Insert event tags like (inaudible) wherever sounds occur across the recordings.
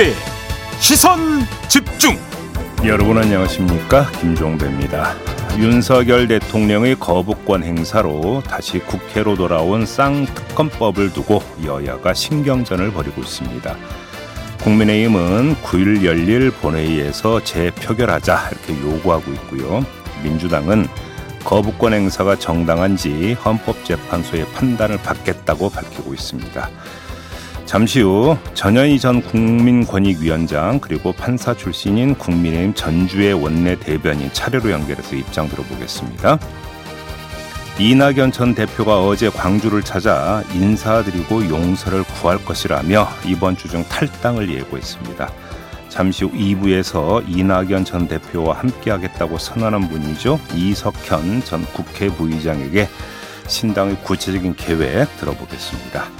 김종배 시선 집중. 여러분 안녕하십니까? 김종배입니다. 윤석열 대통령의 거부권 행사로 다시 국회로 돌아온 쌍특검법을 두고 여야가 신경전을 벌이고 있습니다. 국민의힘은 9일 열릴 본회의에서 재표결하자 이렇게 요구하고 있고요. 민주당은 거부권 행사가 정당한지 헌법재판소의 판단을 받겠다고 밝히고 있습니다. 잠시 후 전현희 전 국민권익위원장 그리고 판사 출신인 국민의힘 전주의 원내 대변인 차례로 연결해서 입장 들어보겠습니다. 이낙연 전 대표가 어제 광주를 찾아 인사드리고 용서를 구할 것이라며 이번 주 중 탈당을 예고했습니다. 잠시 후 2부에서 이낙연 전 대표와 함께하겠다고 선언한 분이죠. 이석현 전 국회 부의장에게 신당의 구체적인 계획 들어보겠습니다.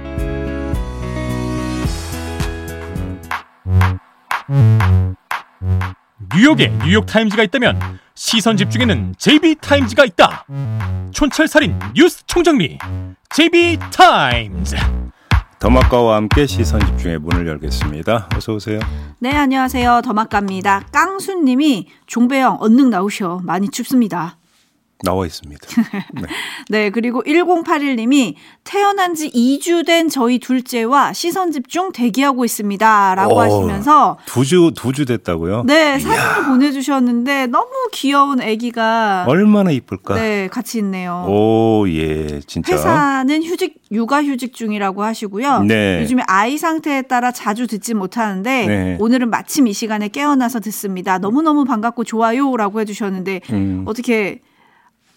뉴욕에 뉴욕 타임즈가 있다면 시선 집중에는 JB타임즈가 있다 촌철살인 뉴스 총정리 JB타임즈 더마카와 함께 시선 집중의 문을 열겠습니다. 어서 오세요. 네, 안녕하세요. 더마카입니다. 깡수님이 종배형 얼른 나오셔. 많이 춥습니다. 나와 있습니다. 네. (laughs) 네, 그리고 1081님이 태어난 지 2주 된 저희 둘째와 시선 집중 대기하고 있습니다. 라고 오, 하시면서. 두 주, 두 주 됐다고요? 네, 사진을. 보내주셨는데 너무 귀여운 아기가. 얼마나 이쁠까? 네, 같이 있네요. 오, 예, 진짜. 회사는 휴직, 육아 휴직 중이라고 하시고요. 네. 요즘에 아이 상태에 따라 자주 듣지 못하는데 네. 오늘은 마침 이 시간에 깨어나서 듣습니다. 너무너무 반갑고 좋아요. 라고 해주셨는데 음. 어떻게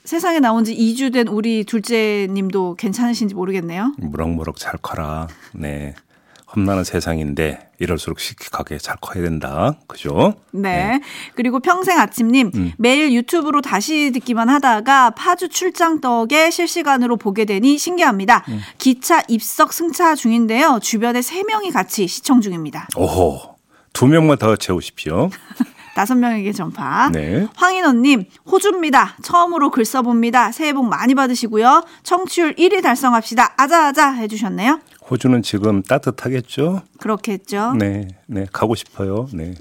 세상에 나온 지 2주 된 우리 둘째 님도 괜찮으신지 모르겠네요. 무럭무럭 잘 커라. 네. 험난한 세상인데 이럴수록 씩씩하게 잘 커야 된다. 그죠? 네. 네. 그리고 평생 아침님 음. 매일 유튜브로 다시 듣기만 하다가 파주 출장 덕에 실시간으로 보게 되니 신기합니다. 음. 기차 입석 승차 중인데요. 주변에 3명이 같이 시청 중입니다. 오호. 두 명만 더 채우십시오. 다섯 명에게 전파. 네. 황인호님, 호주입니다. 처음으로 글 써봅니다. 새해 복 많이 받으시고요. 청취율 1위 달성합시다. 아자아자 해주셨네요. 호주는 지금 따뜻하겠죠? 그렇겠죠. 네, 네, 가고 싶어요. 네.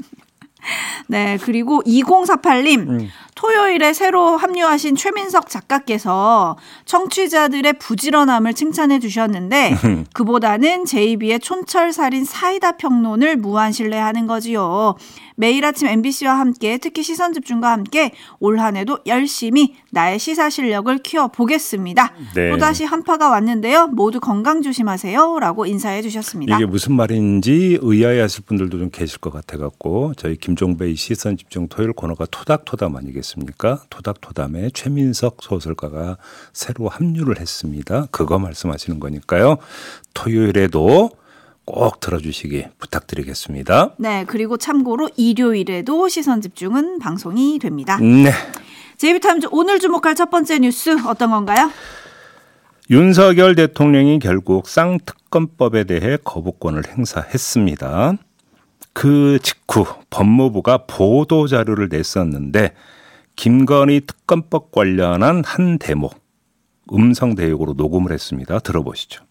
네, 그리고 2048님, 음. 토요일에 새로 합류하신 최민석 작가께서 청취자들의 부지런함을 칭찬해 주셨는데, (laughs) 그보다는 제이비의 촌철살인 사이다 평론을 무한 신뢰하는 거지요. 매일 아침 MBC와 함께 특히 시선 집중과 함께 올 한 해도 열심히 나의 시사 실력을 키워 보겠습니다. 네. 또다시 한파가 왔는데요. 모두 건강 조심하세요 라고 인사해 주셨습니다. 이게 무슨 말인지 의아해 하실 분들도 좀 계실 것 같아 갖고 저희 김 종배의 시선 집중 토요일 코너가 토닥토담 아니겠습니까? 토닥토담에 최민석 소설가가 새로 합류를 했습니다. 그거 말씀하시는 거니까요. 토요일에도 꼭 들어주시기 부탁드리겠습니다. 네, 그리고 참고로 일요일에도 시선 집중은 방송이 됩니다. 네. 제이비타임즈 오늘 주목할 첫 번째 뉴스 어떤 건가요? 윤석열 대통령이 결국 쌍특검법에 대해 거부권을 행사했습니다. 그 직후 법무부가 보도 자료를 냈었는데 김건희 특검법 관련한 한 대목 음성 대역으로 녹음을 했습니다. 들어보시죠.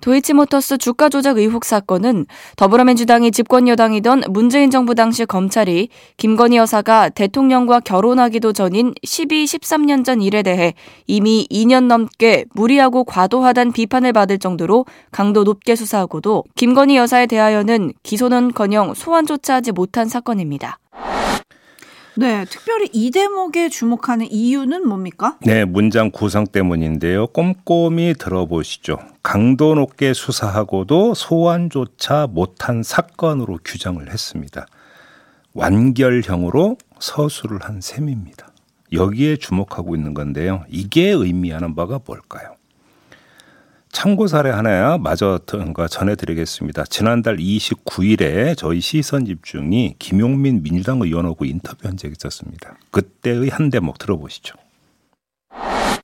도이치모터스 주가 조작 의혹 사건은 더불어민주당이 집권 여당이던 문재인 정부 당시 검찰이 김건희 여사가 대통령과 결혼하기도 전인 12, 13년 전 일에 대해 이미 2년 넘게 무리하고 과도하단 비판을 받을 정도로 강도 높게 수사하고도 김건희 여사에 대하여는 기소는커녕 소환조차 하지 못한 사건입니다. 네, 특별히 이 대목에 주목하는 이유는 뭡니까? 네, 문장 구성 때문인데요. 꼼꼼히 들어보시죠. 강도 높게 수사하고도 소환조차 못한 사건으로 규정을 했습니다. 완결형으로 서술을 한 셈입니다. 여기에 주목하고 있는 건데요. 이게 의미하는 바가 뭘까요? 참고 사례 하나 마저 전해드리겠습니다. 지난달 29일에 저희 시선 집중이 김용민 민주당 의원하고 인터뷰한 적이 있었습니다. 그때의 한 대목 들어보시죠.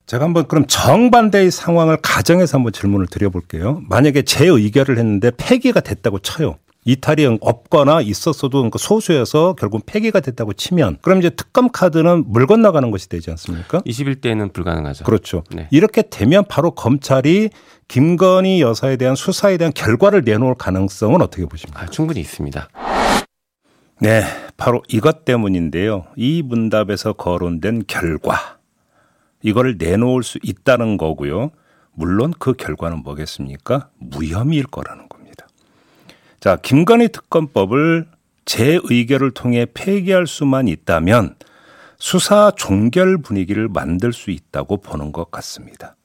제가 한번 그럼 정반대의 상황을 가정해서 한번 질문을 드려볼게요. 만약에 제 의결을 했는데 폐기가 됐다고 쳐요. 이탈이 없거나 있었어도 그러니까 소수여서 결국 폐기가 됐다고 치면 그럼 이제 특검 카드는 물 건너가는 것이 되지 않습니까? 21대는 불가능하죠. 그렇죠. 네. 이렇게 되면 바로 검찰이 김건희 여사에 대한 수사에 대한 결과를 내놓을 가능성은 어떻게 보십니까? 아, 충분히 있습니다. 네, 바로 이것 때문인데요. 이 문답에서 거론된 결과 이거를 내놓을 수 있다는 거고요. 물론 그 결과는 뭐겠습니까? 무혐의일 거라는. 자, 김건희 특검법을 제 의결을 통해 폐기할 수만 있다면 수사 종결 분위기를 만들 수 있다고 보는 것 같습니다.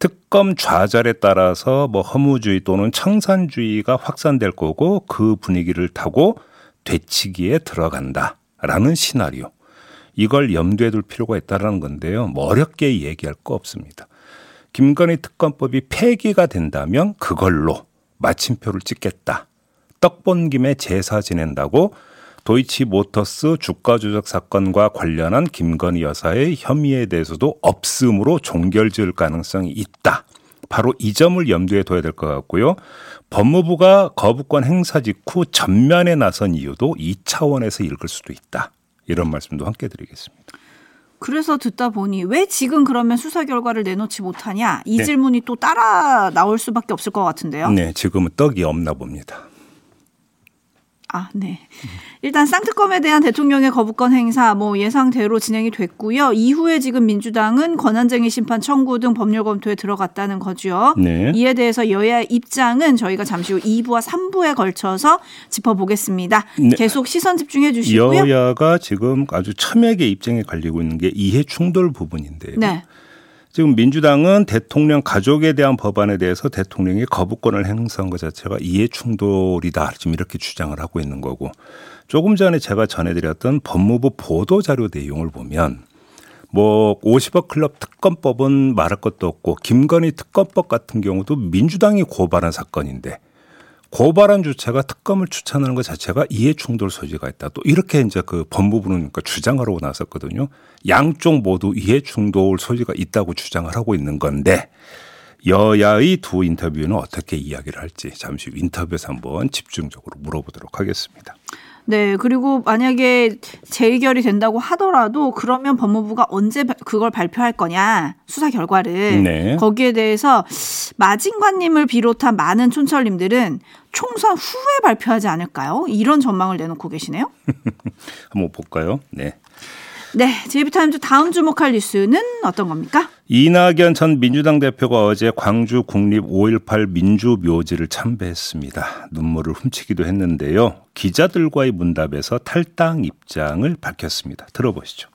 특검 좌절에 따라서 뭐 허무주의 또는 청산주의가 확산될 거고 그 분위기를 타고 되치기에 들어간다라는 시나리오. 이걸 염두에 둘 필요가 있다라는 건데요. 뭐 어렵게 얘기할 거 없습니다. 김건희 특검법이 폐기가 된다면 그걸로 마침표를 찍겠다. 떡본 김에 제사 지낸다고 도이치 모터스 주가 조작 사건과 관련한 김건희 여사의 혐의에 대해서도 없음으로 종결 지을 가능성이 있다. 바로 이 점을 염두에 둬야 될 것 같고요. 법무부가 거부권 행사 직후 전면에 나선 이유도 이 차원에서 읽을 수도 있다. 이런 말씀도 함께 드리겠습니다. 그래서 듣다 보니 왜 지금 그러면 수사 결과를 내놓지 못하냐 이 네. 질문이 또 따라 나올 수밖에 없을 것 같은데요. 네, 지금은 떡이 없나 봅니다. 아, 네. 일단 쌍특검에 대한 대통령의 거부권 행사 뭐 예상대로 진행이 됐고요. 이후에 지금 민주당은 권한쟁의 심판 청구 등 법률 검토에 들어갔다는 거죠. 네. 이에 대해서 여야 입장은 저희가 잠시 후 2부와 3부에 걸쳐서 짚어보겠습니다. 네. 계속 시선 집중해 주시고요. 여야가 지금 아주 첨예하게 입장에 갈리고 있는 게 이해 충돌 부분인데요. 네. 지금 민주당은 대통령 가족에 대한 법안에 대해서 대통령이 거부권을 행사한 것 자체가 이해 충돌이다. 지금 이렇게 주장을 하고 있는 거고 조금 전에 제가 전해드렸던 법무부 보도 자료 내용을 보면 뭐 50억 클럽 특검법은 말할 것도 없고 김건희 특검법 같은 경우도 민주당이 고발한 사건인데 고발한 주체가 특검을 추천하는 것 자체가 이해 충돌 소지가 있다. 또 이렇게 이제 그 법무부는 그러니까 주장을 하고 나섰거든요. 양쪽 모두 이해 충돌 소지가 있다고 주장을 하고 있는 건데 여야의 두 인터뷰는 어떻게 이야기를 할지 잠시 후 인터뷰에서 한번 집중적으로 물어보도록 하겠습니다. 네, 그리고 만약에 재의결이 된다고 하더라도 그러면 법무부가 언제 그걸 발표할 거냐 수사 결과를 네. 거기에 대해서 마진관님을 비롯한 많은 촌철님들은 총선 후에 발표하지 않을까요? 이런 전망을 내놓고 계시네요. (laughs) 한번 볼까요? 네. 네, 제이비타임즈 다음 주목할 뉴스는 어떤 겁니까? 이낙연 전 민주당 대표가 어제 광주 국립 5.18 민주묘지를 참배했습니다. 눈물을 훔치기도 했는데요. 기자들과의 문답에서 탈당 입장을 밝혔습니다. 들어보시죠.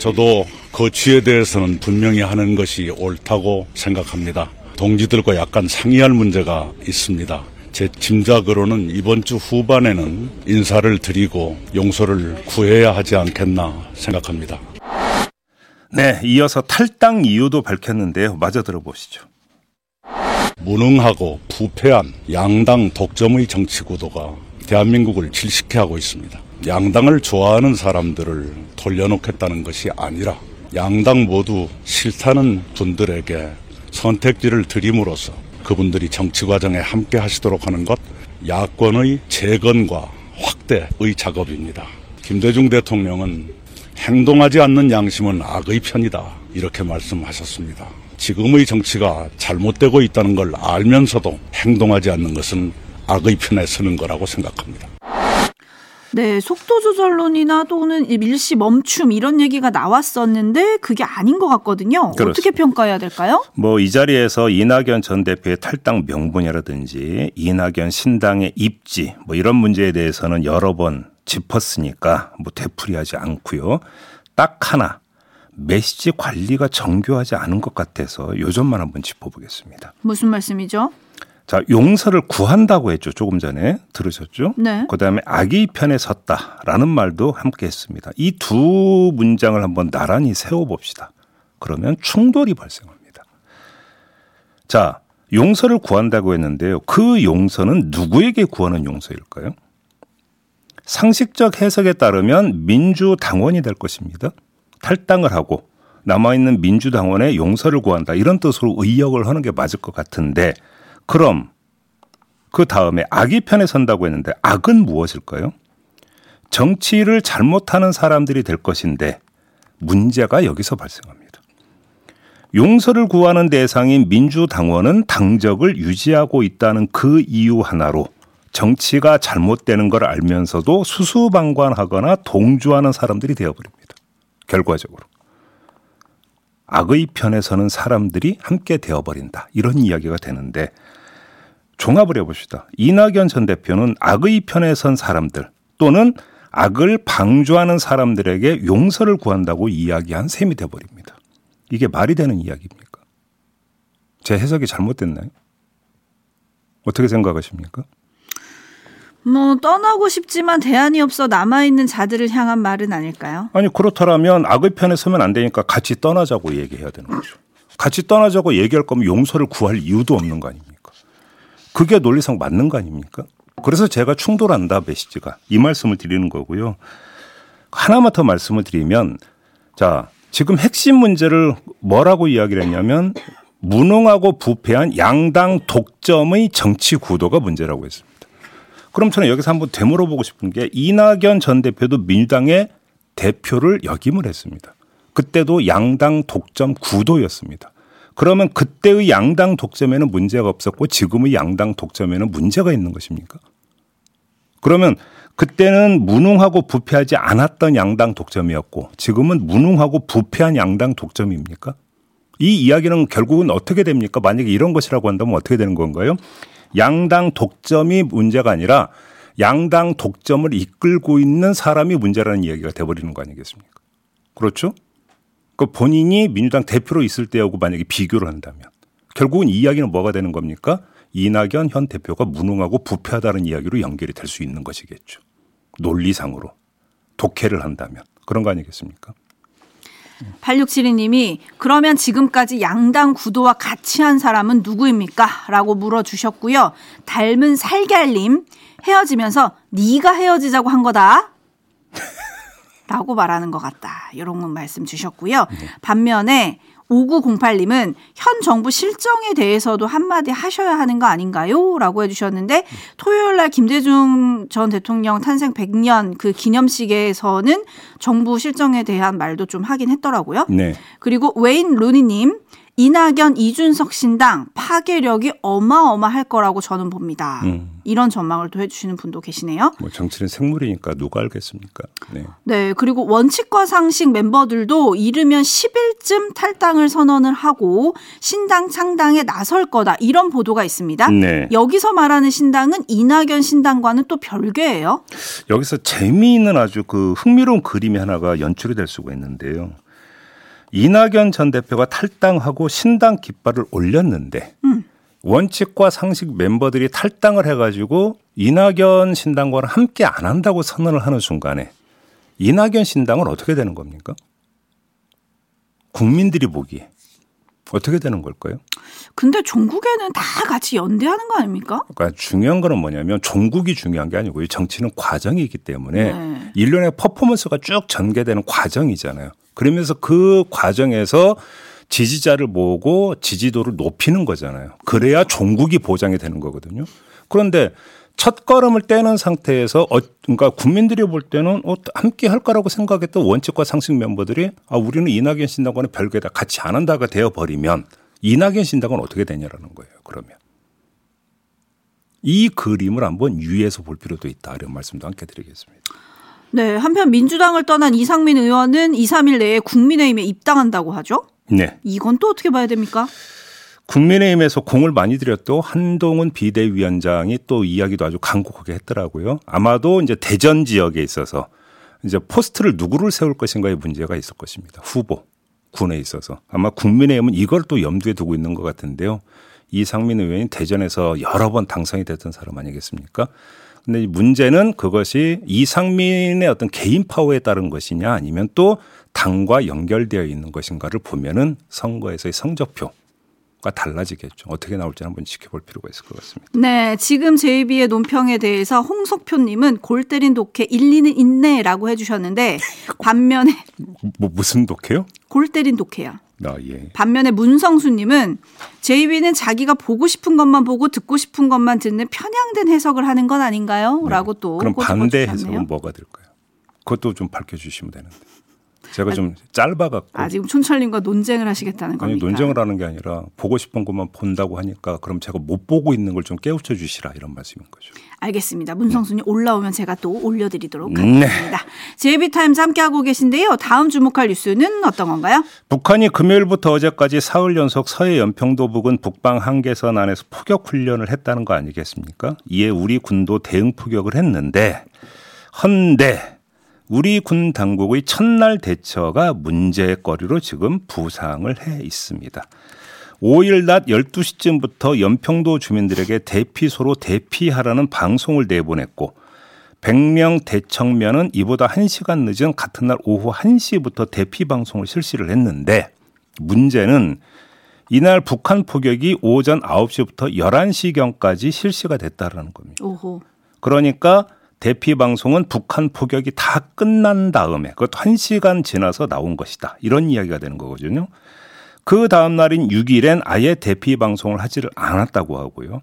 저도 거취에 대해서는 분명히 하는 것이 옳다고 생각합니다. 동지들과 약간 상의할 문제가 있습니다. 제 짐작으로는 이번 주 후반에는 인사를 드리고 용서를 구해야 하지 않겠나 생각합니다. 네, 이어서 탈당 이유도 밝혔는데요. 마저 들어보시죠. 무능하고 부패한 양당 독점의 정치 구도가 대한민국을 질식해 하고 있습니다. 양당을 좋아하는 사람들을 돌려놓겠다는 것이 아니라 양당 모두 싫다는 분들에게 선택지를 드림으로써 그분들이 정치 과정에 함께 하시도록 하는 것 야권의 재건과 확대의 작업입니다. 김대중 대통령은 행동하지 않는 양심은 악의 편이다. 이렇게 말씀하셨습니다. 지금의 정치가 잘못되고 있다는 걸 알면서도 행동하지 않는 것은 악의 편에 서는 거라고 생각합니다. 네, 속도 조절론이나 또는 밀시 멈춤 이런 얘기가 나왔었는데 그게 아닌 것 같거든요. 그렇습니다. 어떻게 평가해야 될까요? 뭐 이 자리에서 이낙연 전 대표의 탈당 명분이라든지 이낙연 신당의 입지 뭐 이런 문제에 대해서는 여러 번 짚었으니까 뭐 되풀이하지 않고요. 딱 하나 메시지 관리가 정교하지 않은 것 같아서 요점만 한번 짚어보겠습니다. 무슨 말씀이죠? 자, 용서를 구한다고 했죠. 조금 전에 들으셨죠? 네. 그다음에 악의 편에 섰다라는 말도 함께 했습니다. 이 두 문장을 한번 나란히 세워 봅시다. 그러면 충돌이 발생합니다. 자, 용서를 구한다고 했는데요. 그 용서는 누구에게 구하는 용서일까요? 상식적 해석에 따르면 민주당원이 될 것입니다. 탈당을 하고 남아있는 민주당원의 용서를 구한다. 이런 뜻으로 의역을 하는 게 맞을 것 같은데 그럼 그 다음에 악의 편에 선다고 했는데 악은 무엇일까요? 정치를 잘못하는 사람들이 될 것인데 문제가 여기서 발생합니다. 용서를 구하는 대상인 민주당원은 당적을 유지하고 있다는 그 이유 하나로 정치가 잘못되는 걸 알면서도 수수방관하거나 동조하는 사람들이 되어버립니다. 결과적으로. 악의 편에 서는 사람들이 함께 되어버린다. 이런 이야기가 되는데 종합을 해봅시다. 이낙연 전 대표는 악의 편에 선 사람들 또는 악을 방조하는 사람들에게 용서를 구한다고 이야기한 셈이 돼버립니다. 이게 말이 되는 이야기입니까? 제 해석이 잘못됐나요? 어떻게 생각하십니까? 뭐 떠나고 싶지만 대안이 없어 남아 있는 자들을 향한 말은 아닐까요? 아니 그렇다면 악의 편에 서면 안 되니까 같이 떠나자고 얘기해야 되는 거죠. 같이 떠나자고 얘기할 거면 용서를 구할 이유도 없는 거 아닙니까? 그게 논리상 맞는 거 아닙니까? 그래서 제가 충돌한다 메시지가 이 말씀을 드리는 거고요. 하나만 더 말씀을 드리면 자 지금 핵심 문제를 뭐라고 이야기를 했냐면 무능하고 부패한 양당 독점의 정치 구도가 문제라고 했습니다. 그럼 저는 여기서 한번 되물어보고 싶은 게 이낙연 전 대표도 민주당의 대표를 역임을 했습니다. 그때도 양당 독점 구도였습니다. 그러면 그때의 양당 독점에는 문제가 없었고 지금의 양당 독점에는 문제가 있는 것입니까? 그러면 그때는 무능하고 부패하지 않았던 양당 독점이었고 지금은 무능하고 부패한 양당 독점입니까? 이 이야기는 결국은 어떻게 됩니까? 만약에 이런 것이라고 한다면 어떻게 되는 건가요? 양당 독점이 문제가 아니라 양당 독점을 이끌고 있는 사람이 문제라는 이야기가 돼버리는 거 아니겠습니까? 그렇죠? 그 본인이 민주당 대표로 있을 때하고 만약에 비교를 한다면 결국은 이 이야기는 뭐가 되는 겁니까? 이낙연 현 대표가 무능하고 부패하다는 이야기로 연결이 될 수 있는 것이겠죠. 논리상으로 독해를 한다면 그런 거 아니겠습니까? 8672님이 그러면 지금까지 양당 구도와 같이 한 사람은 누구입니까? 라고 물어주셨고요. 닮은 살걀님 헤어지면서 네가 헤어지자고 한 거다. (laughs) 라고 말하는 것 같다. 이런 말씀 주셨고요. 반면에 5908님은 현 정부 실정에 대해서도 한마디 하셔야 하는 거 아닌가요? 라고 해주셨는데 토요일 날 김대중 전 대통령 탄생 100년 그 기념식에서는 정부 실정에 대한 말도 좀 하긴 했더라고요. 네. 그리고 웨인 루니님 이낙연 이준석 신당 파괴력이 어마어마할 거라고 저는 봅니다. 음. 이런 전망을 또 해주시는 분도 계시네요. 뭐 정치는 생물이니까 누가 알겠습니까? 네. 네, 그리고 원칙과 상식 멤버들도 이르면 10일쯤 탈당을 선언을 하고 신당 창당에 나설 거다 이런 보도가 있습니다. 네. 여기서 말하는 신당은 이낙연 신당과는 또 별개예요. 여기서 재미있는 아주 그 흥미로운 그림이 하나가 연출이 될 수가 있는데요. 이낙연 전 대표가 탈당하고 신당 깃발을 올렸는데 음. 원칙과 상식 멤버들이 탈당을 해가지고 이낙연 신당과는 함께 안 한다고 선언을 하는 순간에 이낙연 신당은 어떻게 되는 겁니까? 국민들이 보기에 어떻게 되는 걸까요? 근데 종국에는 다 같이 연대하는 거 아닙니까? 그러니까 중요한 거는 뭐냐면 종국이 중요한 게 아니고요. 정치는 과정이기 때문에 네. 일련의 퍼포먼스가 쭉 전개되는 과정이잖아요. 그러면서 그 과정에서 지지자를 모으고 지지도를 높이는 거잖아요. 그래야 종국이 보장이 되는 거거든요. 그런데 첫 걸음을 떼는 상태에서 어, 그러니까 국민들이 볼 때는 어, 함께 할 거라고 생각했던 원칙과 상식 멤버들이 아 우리는 이낙연 신당과는 별개다 같이 안 한다가 되어 버리면 이낙연 신당은 어떻게 되냐라는 거예요. 그러면 이 그림을 한번 유의해서 볼 필요도 있다 이런 말씀도 함께 드리겠습니다. 네, 한편 민주당을 떠난 이상민 의원은 2, 3일 내에 국민의힘에 입당한다고 하죠. 네. 이건 또 어떻게 봐야 됩니까? 국민의힘에서 공을 많이 들였고 한동훈 비대위원장이 또 이야기도 아주 강곡하게 했더라고요. 아마도 이제 대전 지역에 있어서 이제 포스트를 누구를 세울 것인가의 문제가 있을 것입니다. 후보 군에 있어서 아마 국민의힘은 이걸 또 염두에 두고 있는 것 같은데요. 이상민 의원이 대전에서 여러 번 당선이 됐던 사람 아니겠습니까? 근데 문제는 그것이 이상민의 어떤 개인 파워에 따른 것이냐 아니면 또 당과 연결되어 있는 것인가를 보면은 선거에서의 성적표 가 달라지겠죠. 어떻게 나올지 한번 지켜볼 필요가 있을 것 같습니다. 네, 지금 제이비의 논평에 대해서 홍석표님은 골 때린 독해 일리는 있네라고 해주셨는데 (laughs) 반면에 뭐 무슨 독해요? 골 때린 독해야. 아 예. 반면에 문성수님은 제이비는 자기가 보고 싶은 것만 보고 듣고 싶은 것만 듣는 편향된 해석을 하는 건 아닌가요? 라고 또 그럼 반대. 해석은 뭐가 될까요? 그것도 좀 밝혀주시면 되는데. 제가 좀 짧아갖고 아 지금 촌철님과 논쟁을 하시겠다는 아니 겁니까? 논쟁을 하는 게 아니라 보고 싶은 것만 본다고 하니까 그럼 제가 못 보고 있는 걸 좀 깨우쳐 주시라 이런 말씀인 거죠. 알겠습니다. 문성수님 올라오면 제가 또 올려드리도록 네. 하겠습니다. 제이비타임즈 함께하고 계신데요. 다음 주목할 뉴스는 어떤 건가요? 북한이 금요일부터 어제까지 사흘 연속 서해 연평도 부근 북방 한계선 안에서 포격 훈련을 했다는 거 아니겠습니까? 이에 우리 군도 대응 포격을 했는데 헌데 우리 군 당국의 첫날 대처가 문제거리로 지금 부상을 해 있습니다. 5일 낮 12시쯤부터 연평도 주민들에게 대피소로 대피하라는 방송을 내보냈고 100명 대청면은 이보다 1시간 늦은 같은 날 오후 1시부터 대피 방송을 실시를 했는데 문제는 이날 북한 포격이 오전 9시부터 11시경까지 실시가 됐다라는 겁니다. 오호. 그러니까 대피 방송은 북한 포격이 다 끝난 다음에 그것도 1시간 지나서 나온 것이다. 이런 이야기가 되는 거거든요. 그 다음 날인 6일엔 아예 대피 방송을 하지를 않았다고 하고요.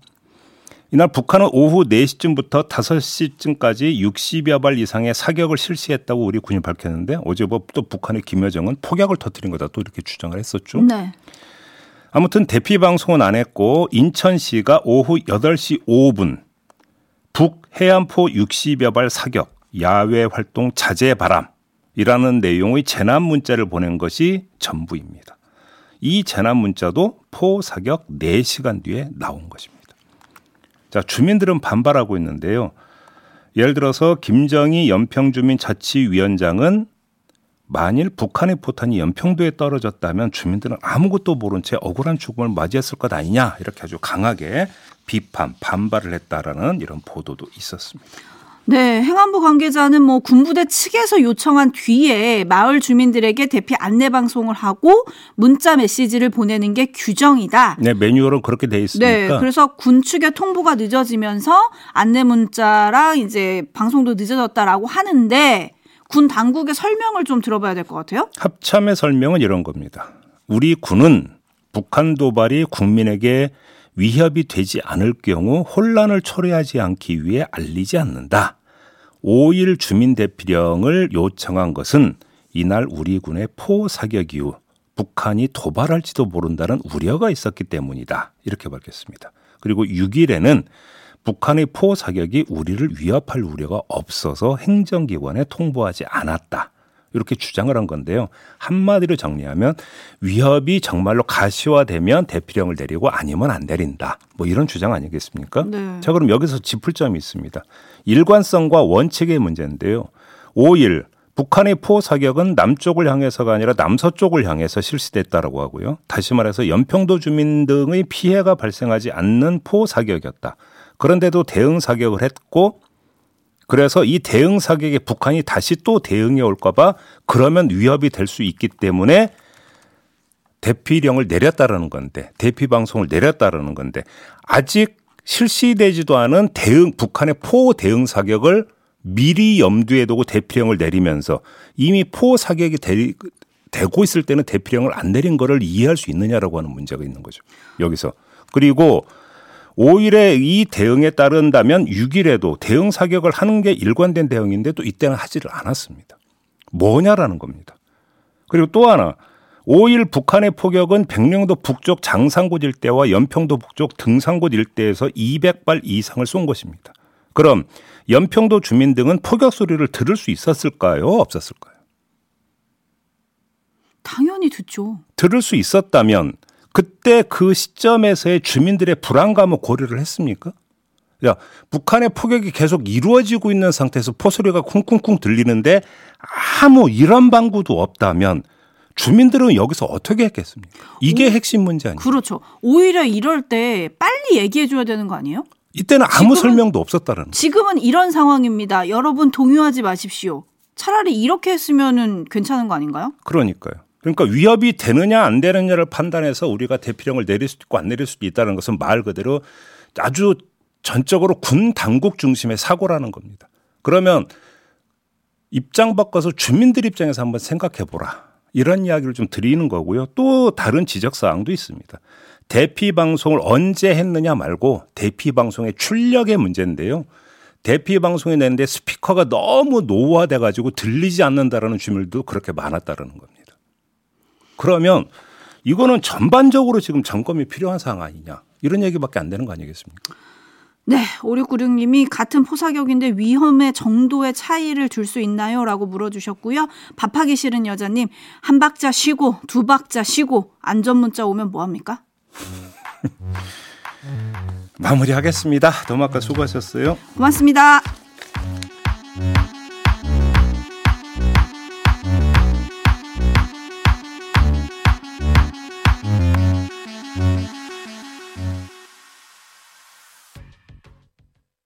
이날 북한은 오후 4시쯤부터 5시쯤까지 60여 발 이상의 사격을 실시했다고 우리 군이 밝혔는데 어제 뭐또 북한의 김여정은 폭약을 터뜨린 거다 또 이렇게 주장을 했었죠. 네. 아무튼 대피 방송은 안 했고 인천시가 오후 8시 5분 북 해안포 60여 발 사격 야외 활동 자제 바람이라는 내용의 재난 문자를 보낸 것이 전부입니다. 이 재난 문자도 포 사격 4시간 뒤에 나온 것입니다. 자, 주민들은 반발하고 있는데요. 예를 들어서 김정희 연평주민 자치위원장은 만일 북한의 포탄이 연평도에 떨어졌다면 주민들은 아무것도 모른 채 억울한 죽음을 맞이했을 것 아니냐 이렇게 아주 강하게 비판 반발을 했다라는 이런 보도도 있었습니다. 네, 행안부 관계자는 뭐 군부대 측에서 요청한 뒤에 마을 주민들에게 대피 안내 방송을 하고 문자 메시지를 보내는 게 규정이다. 네 매뉴얼은 그렇게 돼 있으니까 네, 그래서 군 측의 통보가 늦어지면서 안내 문자랑 이제 방송도 늦어졌다라고 하는데 군 당국의 설명을 좀 들어봐야 될 것 같아요. 합참의 설명은 이런 겁니다. 우리 군은 북한 도발이 국민에게 위협이 되지 않을 경우 혼란을 초래하지 않기 위해 알리지 않는다. 5일 주민 대피령을 요청한 것은 이날 우리 군의 포 사격 이후 북한이 도발할지도 모른다는 우려가 있었기 때문이다. 이렇게 밝혔습니다. 그리고 6일에는 북한의 포 사격이 우리를 위협할 우려가 없어서 행정기관에 통보하지 않았다. 이렇게 주장을 한 건데요. 한마디로 정리하면 위협이 정말로 가시화되면 대피령을 내리고 아니면 안 내린다. 뭐 이런 주장 아니겠습니까? 네. 자, 그럼 여기서 짚을 점이 있습니다. 일관성과 원칙의 문제인데요. 5일 북한의 포 사격은 남쪽을 향해서가 아니라 남서쪽을 향해서 실시됐다라고 하고요. 다시 말해서 연평도 주민 등의 피해가 발생하지 않는 포 사격이었다. 그런데도 대응 사격을 했고 그래서 이 대응 사격에 북한이 다시 또 대응해 올까봐 그러면 위협이 될 수 있기 때문에 대피령을 내렸다라는 건데 대피 방송을 내렸다라는 건데 아직 실시되지도 않은 대응 북한의 포 대응 사격을 미리 염두에 두고 대피령을 내리면서 이미 포 사격이 되, 되고 있을 때는 대피령을 안 내린 거를 이해할 수 있느냐라고 하는 문제가 있는 거죠. 여기서 그리고 5일에 이 대응에 따른다면 6일에도 대응 사격을 하는 게 일관된 대응인데 또 이때는 하지를 않았습니다. 뭐냐라는 겁니다. 그리고 또 하나 5일 북한의 포격은 백령도 북쪽 장산곳 일대와 연평도 북쪽 등산곳 일대에서 200발 이상을 쏜 것입니다. 그럼 연평도 주민 등은 포격 소리를 들을 수 있었을까요? 없었을까요? 당연히 듣죠. 들을 수 있었다면 그때 그 시점에서의 주민들의 불안감을 고려를 했습니까? 야, 북한의 포격이 계속 이루어지고 있는 상태에서 포소리가 쿵쿵쿵 들리는데 아무 이런 방구도 없다면 주민들은 여기서 어떻게 했겠습니까? 이게 핵심 문제 아니에요? 그렇죠. 오히려 이럴 때 빨리 얘기해 줘야 되는 거 아니에요? 이때는 아무 지금은- 설명도 없었다는. 지금은 이런 상황입니다. 여러분 동요하지 마십시오. 차라리 이렇게 했으면은 괜찮은 거 아닌가요? 그러니까요. 그러니까 위협이 되느냐 안 되느냐를 판단해서 우리가 대피령을 내릴 수도 있고 안 내릴 수도 있다는 것은 말 그대로 아주 전적으로 군 당국 중심의 사고라는 겁니다. 그러면 입장 바꿔서 주민들 입장에서 한번 생각해 보라. 이런 이야기를 좀 드리는 거고요. 또 다른 지적 사항도 있습니다. 대피 방송을 언제 했느냐 말고 대피 방송의 출력의 문제인데요. 대피 방송에 냈는데 스피커가 너무 노후화돼 가지고 들리지 않는다라는 주민들도 그렇게 많았다라는 겁니다. 그러면 이거는 전반적으로 지금 점검이 필요한 상황 아니냐. 이런 얘기밖에 안 되는 거 아니겠습니까? 네, 5696님이 같은 포사격인데 위험의 정도의 차이를 둘수 있나요? 라고 물어주셨고요. 밥하기 싫은 여자님, 한 박자 쉬고, 두 박자 쉬고, 안전 문자 오면 뭐합니까? (laughs) 마무리하겠습니다. 도마카 수고하셨어요. 고맙습니다.